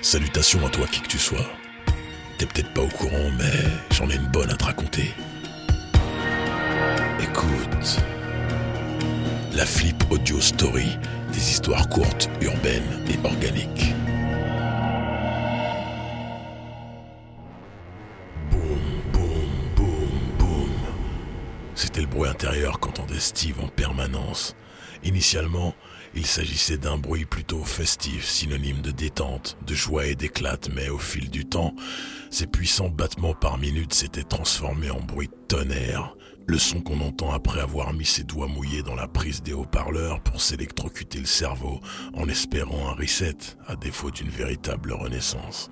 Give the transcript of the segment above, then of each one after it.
Salutations à toi qui que tu sois. T'es peut-être pas au courant, mais j'en ai une bonne à te raconter. Écoute. La Flip Audio Story, des histoires courtes, urbaines et organiques. Boum, boum, boum, boum. C'était le bruit intérieur qu'entendait Steve en permanence. Initialement, il s'agissait d'un bruit plutôt festif, synonyme de détente, de joie et d'éclate, mais au fil du temps, ces puissants battements par minute s'étaient transformés en bruit de tonnerre, le son qu'on entend après avoir mis ses doigts mouillés dans la prise des haut-parleurs pour s'électrocuter le cerveau en espérant un reset, à défaut d'une véritable renaissance.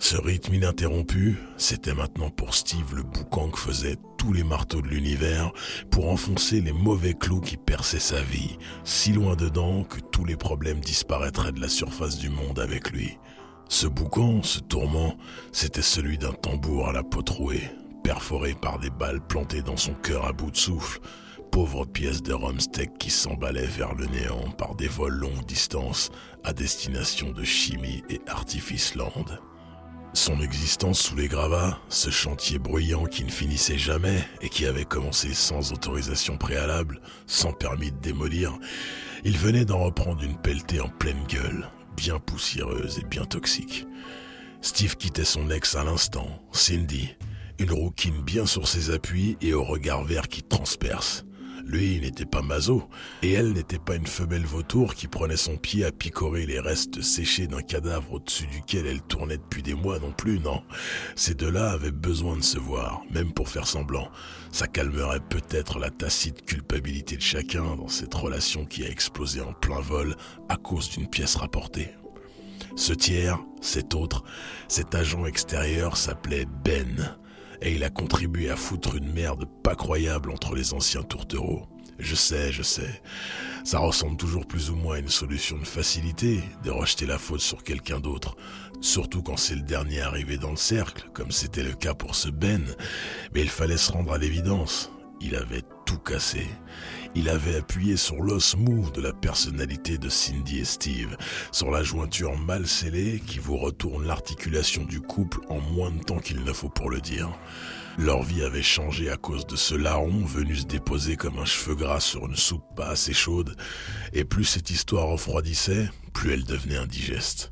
Ce rythme ininterrompu, c'était maintenant pour Steve le boucan que faisait tous les marteaux de l'univers pour enfoncer les mauvais clous qui perçaient sa vie, si loin dedans que tous les problèmes disparaîtraient de la surface du monde avec lui. Ce boucan, ce tourment, c'était celui d'un tambour à la peau trouée, perforé par des balles plantées dans son cœur à bout de souffle, pauvre pièce de rumsteak qui s'emballait vers le néant par des vols longue distance à destination de chimie et artifice land. Son existence sous les gravats, ce chantier bruyant qui ne finissait jamais et qui avait commencé sans autorisation préalable, sans permis de démolir, il venait d'en reprendre une pelletée en pleine gueule, bien poussiéreuse et bien toxique. Steve quittait son ex à l'instant, Cindy, une rouquine bien sur ses appuis et au regard vert qui transperce. Lui, il n'était pas maso, et elle n'était pas une femelle vautour qui prenait son pied à picorer les restes séchés d'un cadavre au-dessus duquel elle tournait depuis des mois non plus, non. Ces deux-là avaient besoin de se voir, même pour faire semblant. Ça calmerait peut-être la tacite culpabilité de chacun dans cette relation qui a explosé en plein vol à cause d'une pièce rapportée. Ce tiers, cet autre, cet agent extérieur s'appelait Ben et il a contribué à foutre une merde pas croyable entre les anciens tourtereaux. Je sais, je sais. Ça ressemble toujours plus ou moins à une solution de facilité, de rejeter la faute sur quelqu'un d'autre. Surtout quand c'est le dernier arrivé dans le cercle, comme c'était le cas pour ce Ben. Mais il fallait se rendre à l'évidence. Il avait tout cassé. Il avait appuyé sur l'os mou de la personnalité de Cindy et Steve, sur la jointure mal scellée qui vous retourne l'articulation du couple en moins de temps qu'il ne faut pour le dire. Leur vie avait changé à cause de ce larron venu se déposer comme un cheveu gras sur une soupe pas assez chaude, et plus cette histoire refroidissait, plus elle devenait indigeste.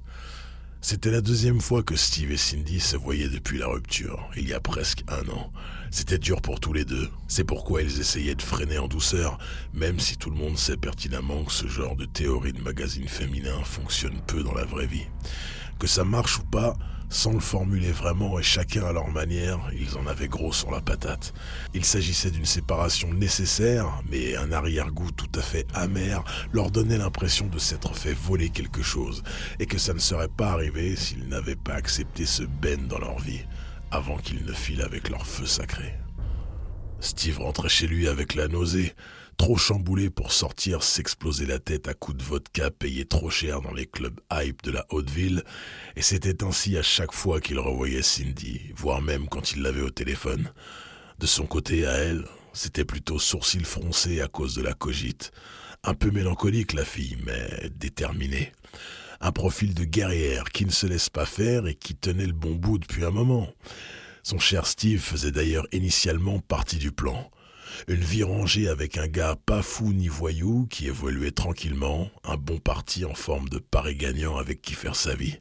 C'était la deuxième fois que Steve et Cindy se voyaient depuis la rupture, il y a presque un an. C'était dur pour tous les deux. C'est pourquoi ils essayaient de freiner en douceur, même si tout le monde sait pertinemment que ce genre de théorie de magazine féminin fonctionne peu dans la vraie vie. Que ça marche ou pas, sans le formuler vraiment et chacun à leur manière, ils en avaient gros sur la patate. Il s'agissait d'une séparation nécessaire, mais un arrière-goût tout à fait amer leur donnait l'impression de s'être fait voler quelque chose, et que ça ne serait pas arrivé s'ils n'avaient pas accepté ce Ben dans leur vie avant qu'ils ne filent avec leur feu sacré. Steve rentrait chez lui avec la nausée, trop chamboulé pour sortir s'exploser la tête à coups de vodka payé trop cher dans les clubs hype de la haute ville, et c'était ainsi à chaque fois qu'il revoyait Cindy, voire même quand il l'avait au téléphone. De son côté, à elle, c'était plutôt sourcils froncés à cause de la cogite. Un peu mélancolique la fille, mais déterminée un profil de guerrière qui ne se laisse pas faire et qui tenait le bon bout depuis un moment. Son cher Steve faisait d'ailleurs initialement partie du plan. Une vie rangée avec un gars pas fou ni voyou qui évoluait tranquillement, un bon parti en forme de pari gagnant avec qui faire sa vie.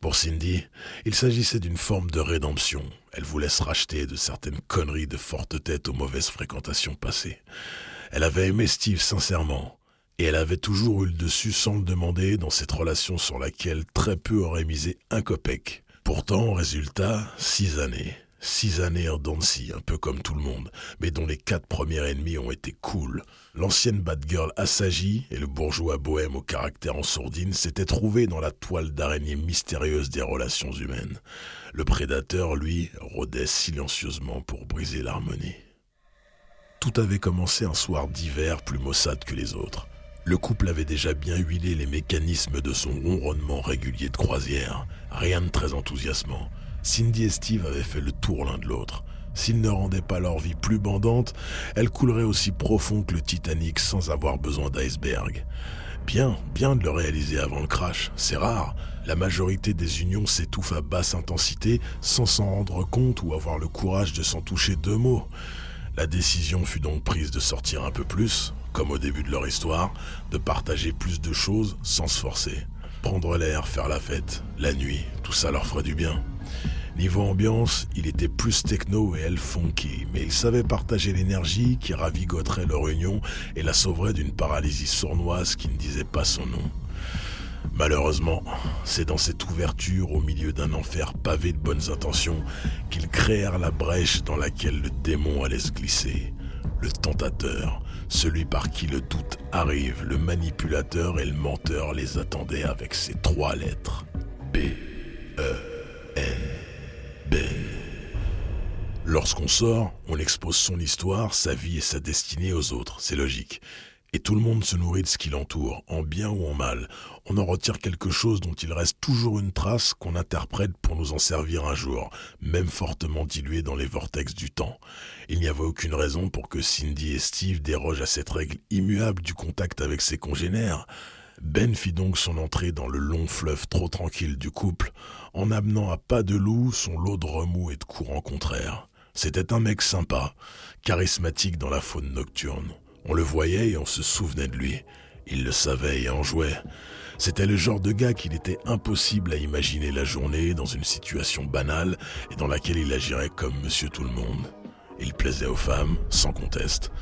Pour Cindy, il s'agissait d'une forme de rédemption. Elle voulait se racheter de certaines conneries de forte tête aux mauvaises fréquentations passées. Elle avait aimé Steve sincèrement, et elle avait toujours eu le dessus sans le demander dans cette relation sur laquelle très peu auraient misé un copec. Pourtant, résultat, six années. Six années en Dancy, un peu comme tout le monde, mais dont les quatre premiers ennemis ont été cool. L'ancienne bad girl assagie et le bourgeois bohème au caractère en sourdine s'étaient trouvés dans la toile d'araignée mystérieuse des relations humaines. Le prédateur, lui, rôdait silencieusement pour briser l'harmonie. Tout avait commencé un soir d'hiver plus maussade que les autres. Le couple avait déjà bien huilé les mécanismes de son ronronnement régulier de croisière. Rien de très enthousiasmant. Cindy et Steve avaient fait le tour l'un de l'autre. S'ils ne rendaient pas leur vie plus bandante, elle coulerait aussi profond que le Titanic sans avoir besoin d'iceberg. Bien, bien de le réaliser avant le crash, c'est rare. La majorité des unions s'étouffent à basse intensité sans s'en rendre compte ou avoir le courage de s'en toucher deux mots. La décision fut donc prise de sortir un peu plus, comme au début de leur histoire, de partager plus de choses sans se forcer. Prendre l'air, faire la fête, la nuit, tout ça leur ferait du bien. Niveau ambiance, il était plus techno et elle funky, mais il savait partager l'énergie qui ravigoterait leur union et la sauverait d'une paralysie sournoise qui ne disait pas son nom. Malheureusement, c'est dans cette ouverture au milieu d'un enfer pavé de bonnes intentions qu'ils créèrent la brèche dans laquelle le démon allait se glisser. Le tentateur, celui par qui le doute arrive, le manipulateur et le menteur les attendaient avec ces trois lettres. B, E, N, Ben. Lorsqu'on sort, on expose son histoire, sa vie et sa destinée aux autres, c'est logique. Et tout le monde se nourrit de ce qui l'entoure, en bien ou en mal. On en retire quelque chose dont il reste toujours une trace qu'on interprète pour nous en servir un jour, même fortement dilué dans les vortex du temps. Il n'y avait aucune raison pour que Cindy et Steve dérogent à cette règle immuable du contact avec ses congénères. Ben fit donc son entrée dans le long fleuve trop tranquille du couple, en amenant à pas de loup son lot de remous et de courants contraires. C'était un mec sympa, charismatique dans la faune nocturne. On le voyait et on se souvenait de lui. Il le savait et en jouait. C'était le genre de gars qu'il était impossible à imaginer la journée dans une situation banale et dans laquelle il agirait comme monsieur tout le monde. Il plaisait aux femmes, sans conteste,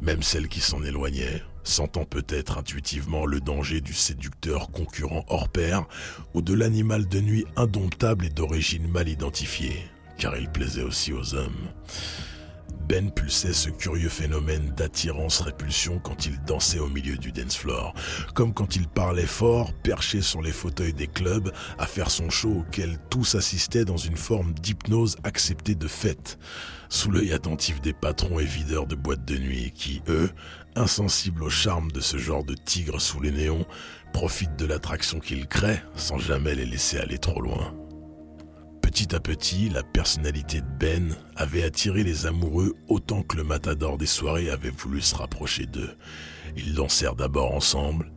même celles qui s'en éloignaient, sentant peut-être intuitivement le danger du séducteur concurrent hors pair ou de l'animal de nuit indomptable et d'origine mal identifiée, car il plaisait aussi aux hommes. Ben pulsait ce curieux phénomène d'attirance-répulsion quand il dansait au milieu du dance floor, comme quand il parlait fort, perché sur les fauteuils des clubs, à faire son show auquel tous assistaient dans une forme d'hypnose acceptée de fait, sous l'œil attentif des patrons et videurs de boîtes de nuit qui, eux, insensibles au charme de ce genre de tigres sous les néons, profitent de l'attraction qu'ils créent sans jamais les laisser aller trop loin. Petit à petit, la personnalité de Ben avait attiré les amoureux autant que le matador des soirées avait voulu se rapprocher d'eux. Ils dansèrent d'abord ensemble,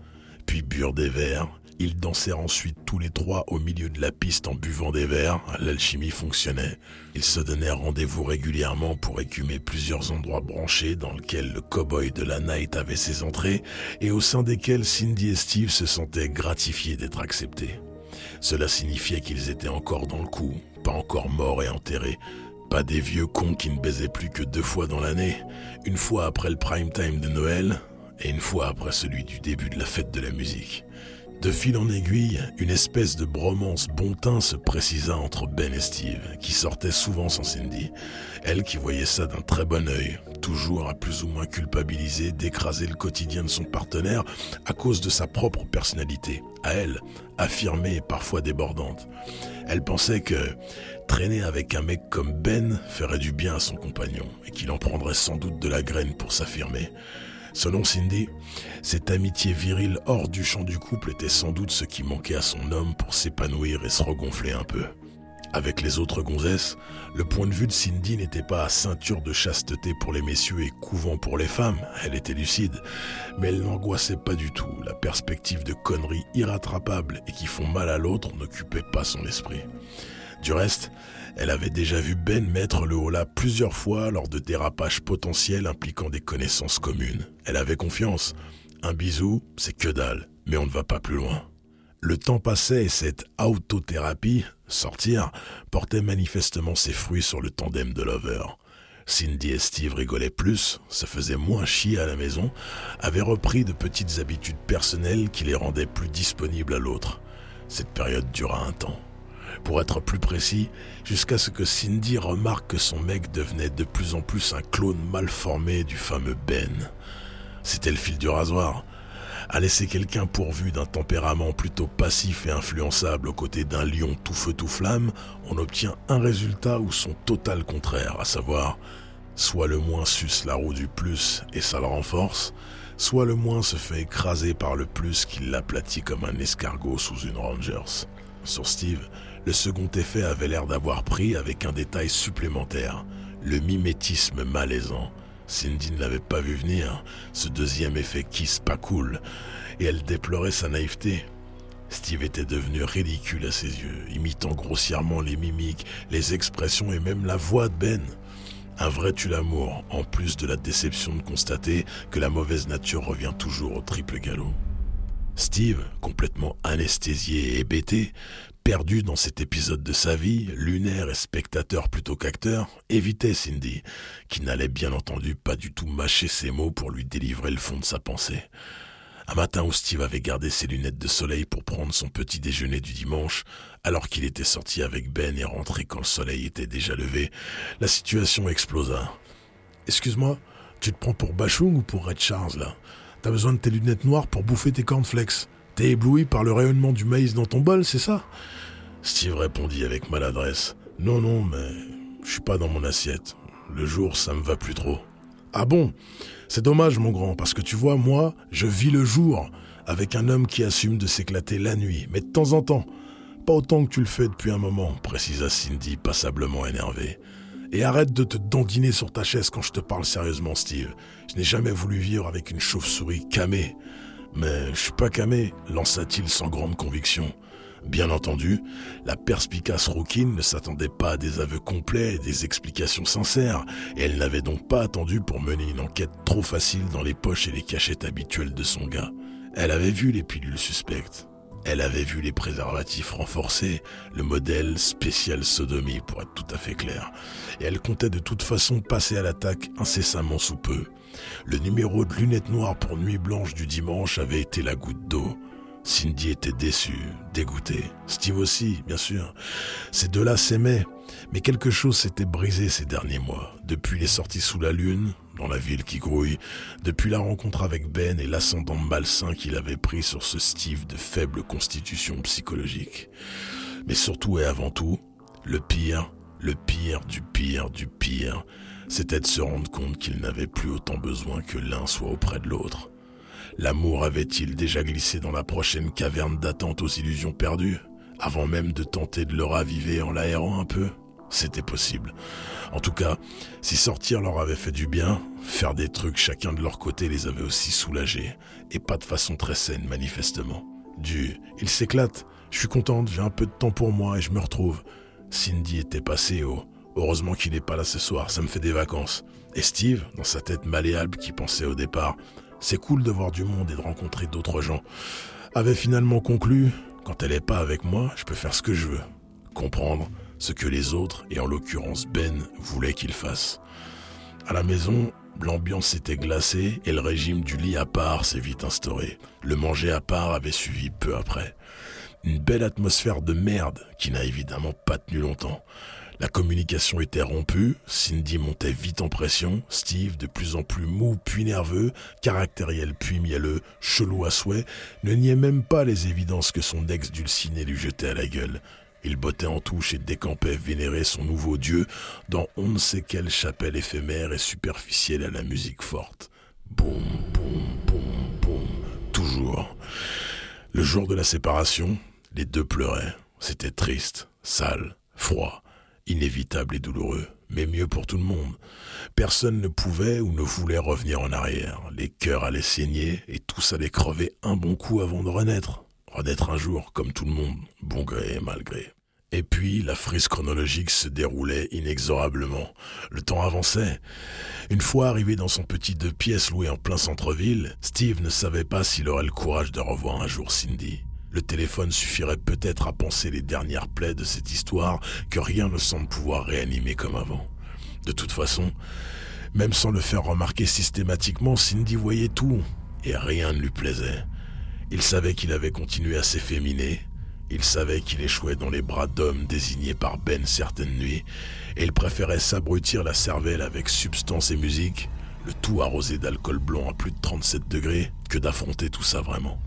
puis burent des verres. Ils dansèrent ensuite tous les trois au milieu de la piste en buvant des verres. L'alchimie fonctionnait. Ils se donnèrent rendez-vous régulièrement pour écumer plusieurs endroits branchés dans lesquels le cow-boy de la night avait ses entrées et au sein desquels Cindy et Steve se sentaient gratifiés d'être acceptés. Cela signifiait qu'ils étaient encore dans le coup, pas encore morts et enterrés. Pas des vieux cons qui ne baisaient plus que deux fois dans l'année, une fois après le prime time de Noël et une fois après celui du début de la fête de la musique. De fil en aiguille, une espèce de bromance bon teint se précisa entre Ben et Steve, qui sortaient souvent sans Cindy. Elle qui voyait ça d'un très bon œil, toujours à plus ou moins culpabiliser d'écraser le quotidien de son partenaire à cause de sa propre personnalité, à elle, affirmée et parfois débordante. Elle pensait que traîner avec un mec comme Ben ferait du bien à son compagnon et qu'il en prendrait sans doute de la graine pour s'affirmer. Selon Cindy, cette amitié virile hors du champ du couple était sans doute ce qui manquait à son homme pour s'épanouir et se regonfler un peu. Avec les autres gonzesses, le point de vue de Cindy n'était pas à ceinture de chasteté pour les messieurs et couvent pour les femmes, elle était lucide, mais elle n'angoissait pas du tout, la perspective de conneries irrattrapables et qui font mal à l'autre n'occupait pas son esprit. Du reste, elle avait déjà vu Ben mettre le holà plusieurs fois lors de dérapages potentiels impliquant des connaissances communes. Elle avait confiance. Un bisou, c'est que dalle, mais on ne va pas plus loin. Le temps passait et cette autothérapie, sortir, portait manifestement ses fruits sur le tandem de Lover. Cindy et Steve rigolaient plus, se faisaient moins chier à la maison, avaient repris de petites habitudes personnelles qui les rendaient plus disponibles à l'autre. Cette période dura un temps pour être plus précis, jusqu'à ce que Cindy remarque que son mec devenait de plus en plus un clone mal formé du fameux Ben. C'était le fil du rasoir. À laisser quelqu'un pourvu d'un tempérament plutôt passif et influençable aux côtés d'un lion tout feu tout flamme, on obtient un résultat ou son total contraire, à savoir, soit le moins suce la roue du plus et ça le renforce, soit le moins se fait écraser par le plus qui l'aplatit comme un escargot sous une Rangers. Sur Steve, le second effet avait l'air d'avoir pris avec un détail supplémentaire, le mimétisme malaisant. Cindy ne l'avait pas vu venir, ce deuxième effet kiss pas cool, et elle déplorait sa naïveté. Steve était devenu ridicule à ses yeux, imitant grossièrement les mimiques, les expressions et même la voix de Ben. Un vrai tue-l'amour, en plus de la déception de constater que la mauvaise nature revient toujours au triple galop. Steve, complètement anesthésié et hébété, perdu dans cet épisode de sa vie, lunaire et spectateur plutôt qu'acteur, évitait Cindy, qui n'allait bien entendu pas du tout mâcher ses mots pour lui délivrer le fond de sa pensée. Un matin où Steve avait gardé ses lunettes de soleil pour prendre son petit déjeuner du dimanche, alors qu'il était sorti avec Ben et rentré quand le soleil était déjà levé, la situation explosa. Excuse-moi, tu te prends pour Bachung ou pour Red Charles là? T'as besoin de tes lunettes noires pour bouffer tes cornflakes? T'es ébloui par le rayonnement du maïs dans ton bol, c'est ça? Steve répondit avec maladresse. Non, non, mais je suis pas dans mon assiette. Le jour, ça me va plus trop. Ah bon? C'est dommage, mon grand, parce que tu vois, moi, je vis le jour avec un homme qui assume de s'éclater la nuit, mais de temps en temps. Pas autant que tu le fais depuis un moment, précisa Cindy, passablement énervée. Et arrête de te dandiner sur ta chaise quand je te parle sérieusement, Steve. Je n'ai jamais voulu vivre avec une chauve-souris camée. Mais je suis pas camé, lança-t-il sans grande conviction. Bien entendu, la perspicace rouquine ne s'attendait pas à des aveux complets et des explications sincères, et elle n'avait donc pas attendu pour mener une enquête trop facile dans les poches et les cachettes habituelles de son gars. Elle avait vu les pilules suspectes. Elle avait vu les préservatifs renforcés, le modèle spécial sodomie pour être tout à fait clair, et elle comptait de toute façon passer à l'attaque incessamment sous peu. Le numéro de lunettes noires pour Nuit Blanche du dimanche avait été la goutte d'eau. Cindy était déçue, dégoûtée. Steve aussi, bien sûr. Ces deux-là s'aimaient, mais quelque chose s'était brisé ces derniers mois. Depuis les sorties sous la lune, dans la ville qui grouille, depuis la rencontre avec Ben et l'ascendant malsain qu'il avait pris sur ce Steve de faible constitution psychologique. Mais surtout et avant tout, le pire, le pire du pire du pire, c'était de se rendre compte qu'il n'avait plus autant besoin que l'un soit auprès de l'autre. L'amour avait-il déjà glissé dans la prochaine caverne d'attente aux illusions perdues, avant même de tenter de le raviver en l'aérant un peu? C'était possible. En tout cas, si sortir leur avait fait du bien, faire des trucs chacun de leur côté les avait aussi soulagés, et pas de façon très saine manifestement. Du « il s'éclate, je suis contente, j'ai un peu de temps pour moi et je me retrouve », Cindy était passée au « heureusement qu'il n'est pas là ce soir, ça me fait des vacances ». Et Steve, dans sa tête malléable qui pensait au départ c'est cool de voir du monde et de rencontrer d'autres gens, avait finalement conclu, quand elle n'est pas avec moi, je peux faire ce que je veux. Comprendre ce que les autres, et en l'occurrence Ben, voulaient qu'il fasse. À la maison, l'ambiance s'était glacée et le régime du lit à part s'est vite instauré. Le manger à part avait suivi peu après. Une belle atmosphère de merde qui n'a évidemment pas tenu longtemps. La communication était rompue, Cindy montait vite en pression, Steve, de plus en plus mou puis nerveux, caractériel puis mielleux, chelou à souhait, ne niait même pas les évidences que son ex dulciné lui jetait à la gueule. Il bottait en touche et décampait vénérer son nouveau dieu dans on ne sait quelle chapelle éphémère et superficielle à la musique forte. Boum, boum, boum, boum, toujours. Le jour de la séparation, les deux pleuraient. C'était triste, sale, froid inévitable et douloureux, mais mieux pour tout le monde. Personne ne pouvait ou ne voulait revenir en arrière. Les cœurs allaient saigner et tous allaient crever un bon coup avant de renaître. Renaître un jour, comme tout le monde, bon gré et mal gré. Et puis, la frise chronologique se déroulait inexorablement. Le temps avançait. Une fois arrivé dans son petit deux pièces loué en plein centre-ville, Steve ne savait pas s'il aurait le courage de revoir un jour Cindy. Le téléphone suffirait peut-être à penser les dernières plaies de cette histoire que rien ne semble pouvoir réanimer comme avant. De toute façon, même sans le faire remarquer systématiquement, Cindy voyait tout, et rien ne lui plaisait. Il savait qu'il avait continué à s'efféminer, il savait qu'il échouait dans les bras d'hommes désignés par Ben certaines nuits, et il préférait s'abrutir la cervelle avec substance et musique, le tout arrosé d'alcool blanc à plus de 37 degrés, que d'affronter tout ça vraiment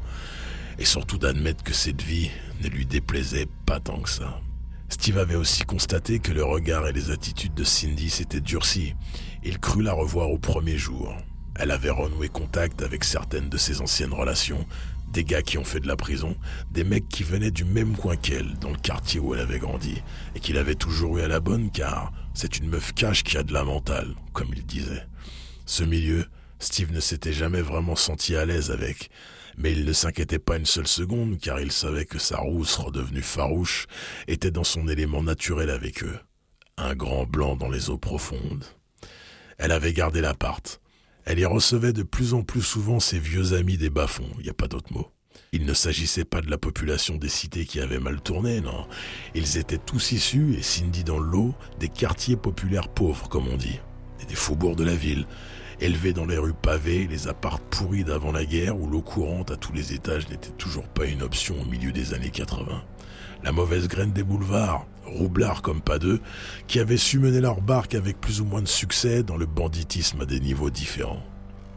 et surtout d'admettre que cette vie ne lui déplaisait pas tant que ça. Steve avait aussi constaté que le regard et les attitudes de Cindy s'étaient durcis. Il crut la revoir au premier jour. Elle avait renoué contact avec certaines de ses anciennes relations, des gars qui ont fait de la prison, des mecs qui venaient du même coin qu'elle, dans le quartier où elle avait grandi, et qu'il avait toujours eu à la bonne car c'est une meuf cache qui a de la mentale, comme il disait. Ce milieu, Steve ne s'était jamais vraiment senti à l'aise avec, mais il ne s'inquiétait pas une seule seconde car il savait que sa rousse redevenue farouche était dans son élément naturel avec eux. Un grand blanc dans les eaux profondes. Elle avait gardé l'appart. Elle y recevait de plus en plus souvent ses vieux amis des bas-fonds, il n'y a pas d'autre mot. Il ne s'agissait pas de la population des cités qui avait mal tourné, non. Ils étaient tous issus, et Cindy dans l'eau, des quartiers populaires pauvres, comme on dit, et des faubourgs de la ville, élevés dans les rues pavées, les appartes pourris d'avant la guerre, où l'eau courante à tous les étages n'était toujours pas une option au milieu des années 80. La mauvaise graine des boulevards, roublards comme pas deux, qui avaient su mener leur barque avec plus ou moins de succès dans le banditisme à des niveaux différents.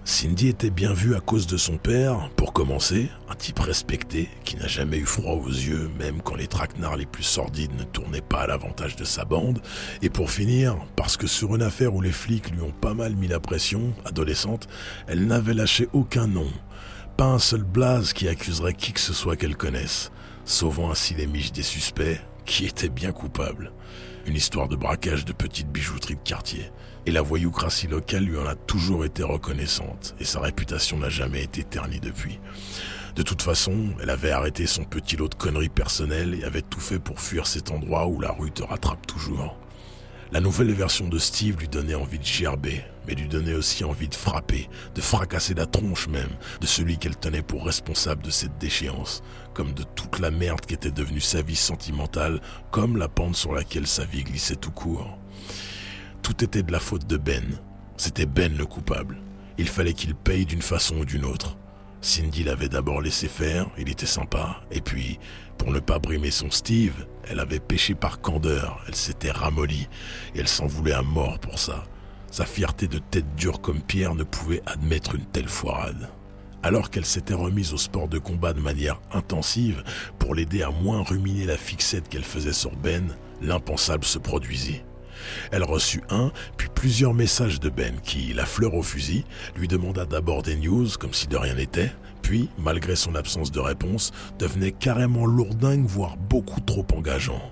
Cindy était bien vue à cause de son père, pour commencer, un type respecté, qui n'a jamais eu froid aux yeux, même quand les traquenards les plus sordides ne tournaient pas à l'avantage de sa bande, et pour finir, parce que sur une affaire où les flics lui ont pas mal mis la pression, adolescente, elle n'avait lâché aucun nom, pas un seul blaze qui accuserait qui que ce soit qu'elle connaisse, sauvant ainsi les miches des suspects, qui étaient bien coupables. Une histoire de braquage de petites bijouteries de quartier et la voyoucratie locale lui en a toujours été reconnaissante, et sa réputation n'a jamais été ternie depuis. De toute façon, elle avait arrêté son petit lot de conneries personnelles et avait tout fait pour fuir cet endroit où la rue te rattrape toujours. La nouvelle version de Steve lui donnait envie de gerber, mais lui donnait aussi envie de frapper, de fracasser la tronche même, de celui qu'elle tenait pour responsable de cette déchéance, comme de toute la merde qui était devenue sa vie sentimentale, comme la pente sur laquelle sa vie glissait tout court. Tout était de la faute de Ben. C'était Ben le coupable. Il fallait qu'il paye d'une façon ou d'une autre. Cindy l'avait d'abord laissé faire, il était sympa, et puis, pour ne pas brimer son Steve, elle avait péché par candeur, elle s'était ramollie, et elle s'en voulait à mort pour ça. Sa fierté de tête dure comme pierre ne pouvait admettre une telle foirade. Alors qu'elle s'était remise au sport de combat de manière intensive pour l'aider à moins ruminer la fixette qu'elle faisait sur Ben, l'impensable se produisit. Elle reçut un, puis plusieurs messages de Ben qui, la fleur au fusil, lui demanda d'abord des news comme si de rien n'était, puis, malgré son absence de réponse, devenait carrément lourdingue, voire beaucoup trop engageant.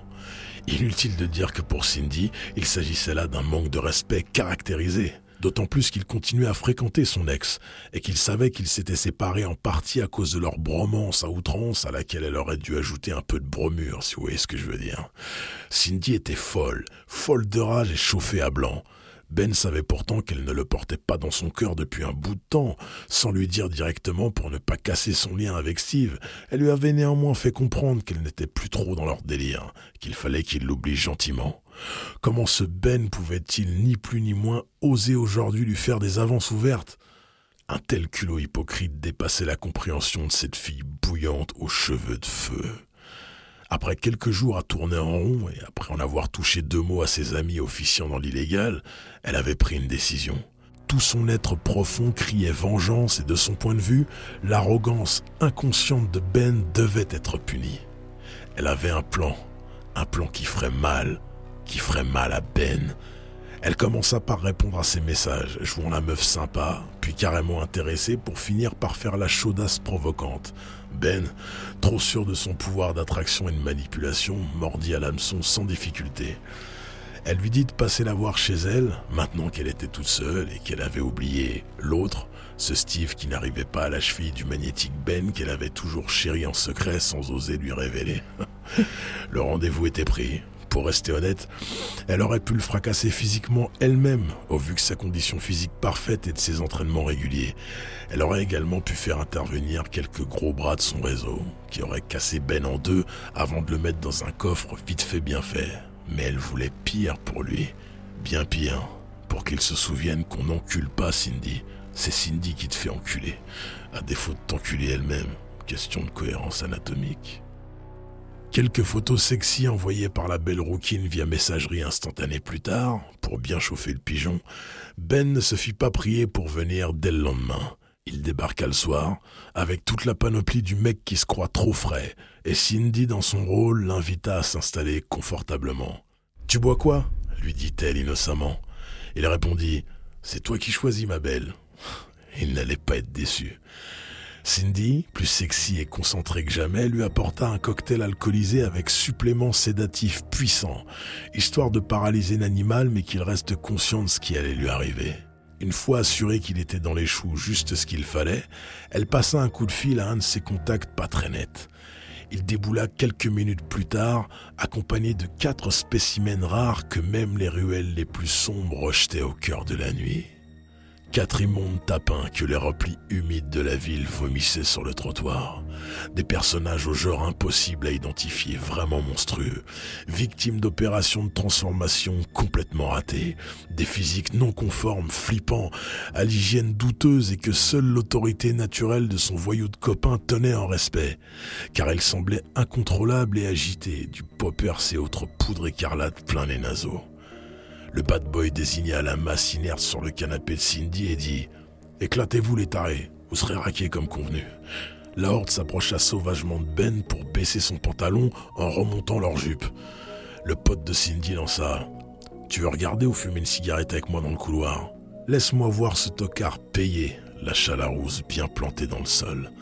Inutile de dire que pour Cindy, il s'agissait là d'un manque de respect caractérisé d'autant plus qu'il continuait à fréquenter son ex, et qu'il savait qu'ils s'étaient séparés en partie à cause de leur bromance à outrance à laquelle elle aurait dû ajouter un peu de bromure, si vous voyez ce que je veux dire. Cindy était folle, folle de rage et chauffée à blanc. Ben savait pourtant qu'elle ne le portait pas dans son cœur depuis un bout de temps, sans lui dire directement pour ne pas casser son lien avec Steve. Elle lui avait néanmoins fait comprendre qu'elle n'était plus trop dans leur délire, qu'il fallait qu'il l'oublie gentiment. Comment ce Ben pouvait-il ni plus ni moins oser aujourd'hui lui faire des avances ouvertes? Un tel culot hypocrite dépassait la compréhension de cette fille bouillante aux cheveux de feu. Après quelques jours à tourner en rond et après en avoir touché deux mots à ses amis officiant dans l'illégal, elle avait pris une décision. Tout son être profond criait vengeance et de son point de vue, l'arrogance inconsciente de Ben devait être punie. Elle avait un plan, un plan qui ferait mal qui ferait mal à Ben. Elle commença par répondre à ses messages, jouant la meuf sympa, puis carrément intéressée pour finir par faire la chaudasse provocante. Ben, trop sûr de son pouvoir d'attraction et de manipulation, mordit à l'hameçon sans difficulté. Elle lui dit de passer la voir chez elle, maintenant qu'elle était toute seule et qu'elle avait oublié l'autre, ce Steve qui n'arrivait pas à la cheville du magnétique Ben qu'elle avait toujours chéri en secret sans oser lui révéler. Le rendez-vous était pris, pour rester honnête, elle aurait pu le fracasser physiquement elle-même, au vu que sa condition physique parfaite et de ses entraînements réguliers. Elle aurait également pu faire intervenir quelques gros bras de son réseau, qui auraient cassé Ben en deux avant de le mettre dans un coffre vite fait bien fait. Mais elle voulait pire pour lui, bien pire, pour qu'il se souvienne qu'on n'encule pas Cindy. C'est Cindy qui te fait enculer, à défaut de t'enculer elle-même. Question de cohérence anatomique. Quelques photos sexy envoyées par la belle rouquine via messagerie instantanée plus tard, pour bien chauffer le pigeon, Ben ne se fit pas prier pour venir dès le lendemain. Il débarqua le soir, avec toute la panoplie du mec qui se croit trop frais, et Cindy, dans son rôle, l'invita à s'installer confortablement. Tu bois quoi? lui dit-elle innocemment. Il répondit C'est toi qui choisis, ma belle. Il n'allait pas être déçu. Cindy, plus sexy et concentrée que jamais, lui apporta un cocktail alcoolisé avec supplément sédatif puissant, histoire de paralyser l'animal mais qu'il reste conscient de ce qui allait lui arriver. Une fois assurée qu'il était dans les choux juste ce qu'il fallait, elle passa un coup de fil à un de ses contacts pas très nets. Il déboula quelques minutes plus tard, accompagné de quatre spécimens rares que même les ruelles les plus sombres rejetaient au cœur de la nuit. Quatre immondes tapins que les replis humides de la ville vomissaient sur le trottoir. Des personnages au genre impossible à identifier, vraiment monstrueux. Victimes d'opérations de transformation complètement ratées. Des physiques non conformes, flippants, à l'hygiène douteuse et que seule l'autorité naturelle de son voyou de copain tenait en respect. Car elle semblait incontrôlable et agitée, du poppers et autres poudres écarlates plein les naseaux. Le bad boy désigna la masse inerte sur le canapé de Cindy et dit Éclatez-vous les tarés, vous serez raqués comme convenu. La horde s'approcha sauvagement de Ben pour baisser son pantalon en remontant leur jupe. Le pote de Cindy lança Tu veux regarder ou fumer une cigarette avec moi dans le couloir Laisse-moi voir ce tocard payé, lâcha la rousse bien plantée dans le sol.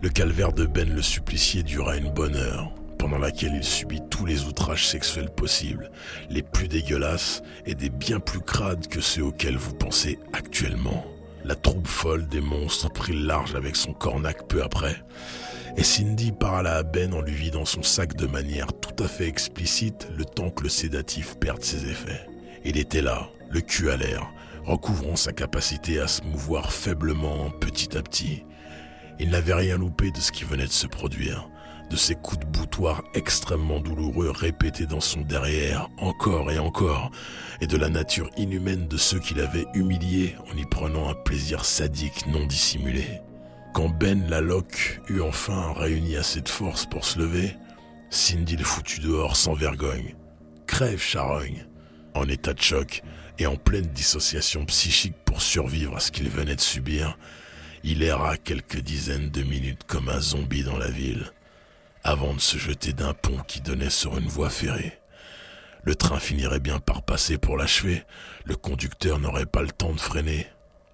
Le calvaire de Ben le supplicié dura une bonne heure pendant laquelle il subit tous les outrages sexuels possibles, les plus dégueulasses et des bien plus crades que ceux auxquels vous pensez actuellement. La troupe folle des monstres prit le large avec son cornac peu après, et Cindy parla à Ben en lui vidant son sac de manière tout à fait explicite le temps que le sédatif perde ses effets. Il était là, le cul à l'air, recouvrant sa capacité à se mouvoir faiblement petit à petit. Il n'avait rien loupé de ce qui venait de se produire de ces coups de boutoir extrêmement douloureux répétés dans son derrière encore et encore, et de la nature inhumaine de ceux qui l'avaient humilié en y prenant un plaisir sadique non dissimulé. Quand Ben Laloc eut enfin réuni assez de force pour se lever, Cindy le foutu dehors sans vergogne. Crève charogne, en état de choc et en pleine dissociation psychique pour survivre à ce qu'il venait de subir, il erra quelques dizaines de minutes comme un zombie dans la ville avant de se jeter d'un pont qui donnait sur une voie ferrée. Le train finirait bien par passer pour l'achever, le conducteur n'aurait pas le temps de freiner,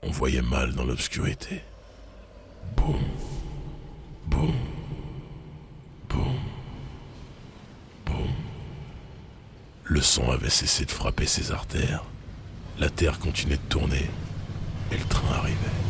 on voyait mal dans l'obscurité. Boum, boum, boum, boum. Le sang avait cessé de frapper ses artères, la terre continuait de tourner, et le train arrivait.